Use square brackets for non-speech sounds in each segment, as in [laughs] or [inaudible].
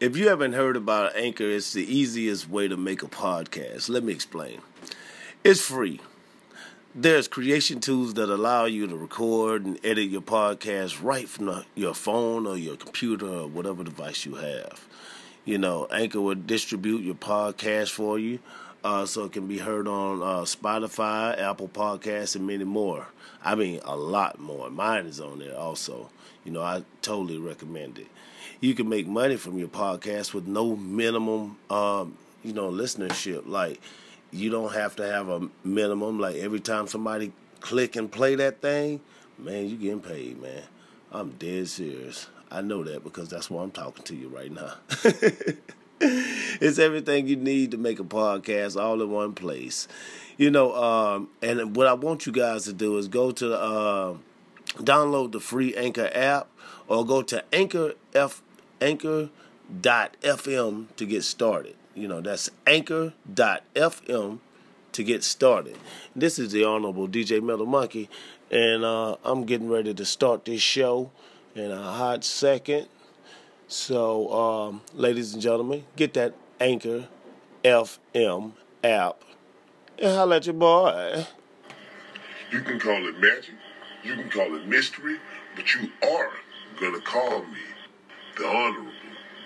If you haven't heard about Anchor, it's the easiest way to make a podcast. Let me explain. It's free. There's creation tools that allow you to record and edit your podcast right from the, your phone or your computer or whatever device you have. You know, Anchor will distribute your podcast for you uh, so it can be heard on uh, Spotify, Apple Podcasts, and many more. I mean, a lot more. Mine is on there also. You know, I totally recommend it you can make money from your podcast with no minimum, um, you know, listenership. Like you don't have to have a minimum. Like every time somebody click and play that thing, man, you getting paid, man. I'm dead serious. I know that because that's why I'm talking to you right now. [laughs] it's everything you need to make a podcast all in one place. You know, um, and what I want you guys to do is go to uh, download the free Anchor app or go to Anchor F anchor.fm to get started. You know, that's anchor.fm to get started. This is the Honorable DJ Metal Monkey, and uh, I'm getting ready to start this show in a hot second. So, um, ladies and gentlemen, get that Anchor FM app and holla at your boy. You can call it magic, you can call it mystery, but you are gonna call me the Honorable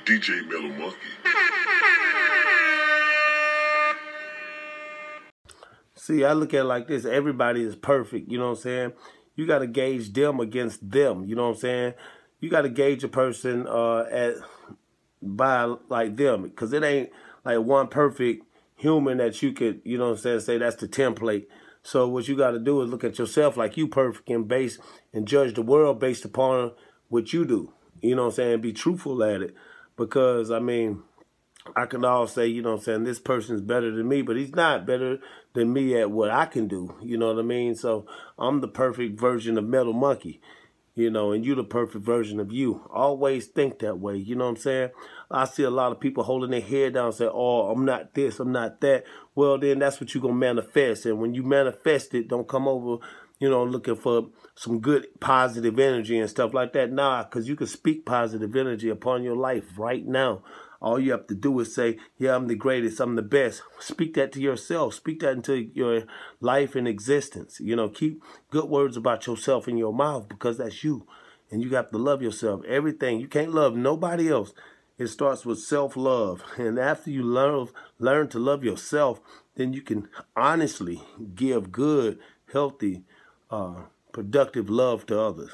DJ Metal Monkey. See, I look at it like this everybody is perfect, you know what I'm saying? You got to gauge them against them, you know what I'm saying? You got to gauge a person uh, at by like them because it ain't like one perfect human that you could, you know what I'm saying, say that's the template. So what you got to do is look at yourself like you perfect and base and judge the world based upon what you do. You know what I'm saying? Be truthful at it. Because, I mean, I can all say, you know what I'm saying, this person's better than me, but he's not better than me at what I can do. You know what I mean? So I'm the perfect version of Metal Monkey, you know, and you the perfect version of you. Always think that way. You know what I'm saying? I see a lot of people holding their head down and say, oh, I'm not this, I'm not that. Well, then that's what you're going to manifest. And when you manifest it, don't come over, you know, looking for some good positive energy and stuff like that. Nah, because you can speak positive energy upon your life right now. All you have to do is say, Yeah, I'm the greatest, I'm the best. Speak that to yourself. Speak that into your life and existence. You know, keep good words about yourself in your mouth because that's you. And you got to love yourself. Everything. You can't love nobody else. It starts with self love. [laughs] And after you learn learn to love yourself, then you can honestly give good, healthy, uh, productive love to others.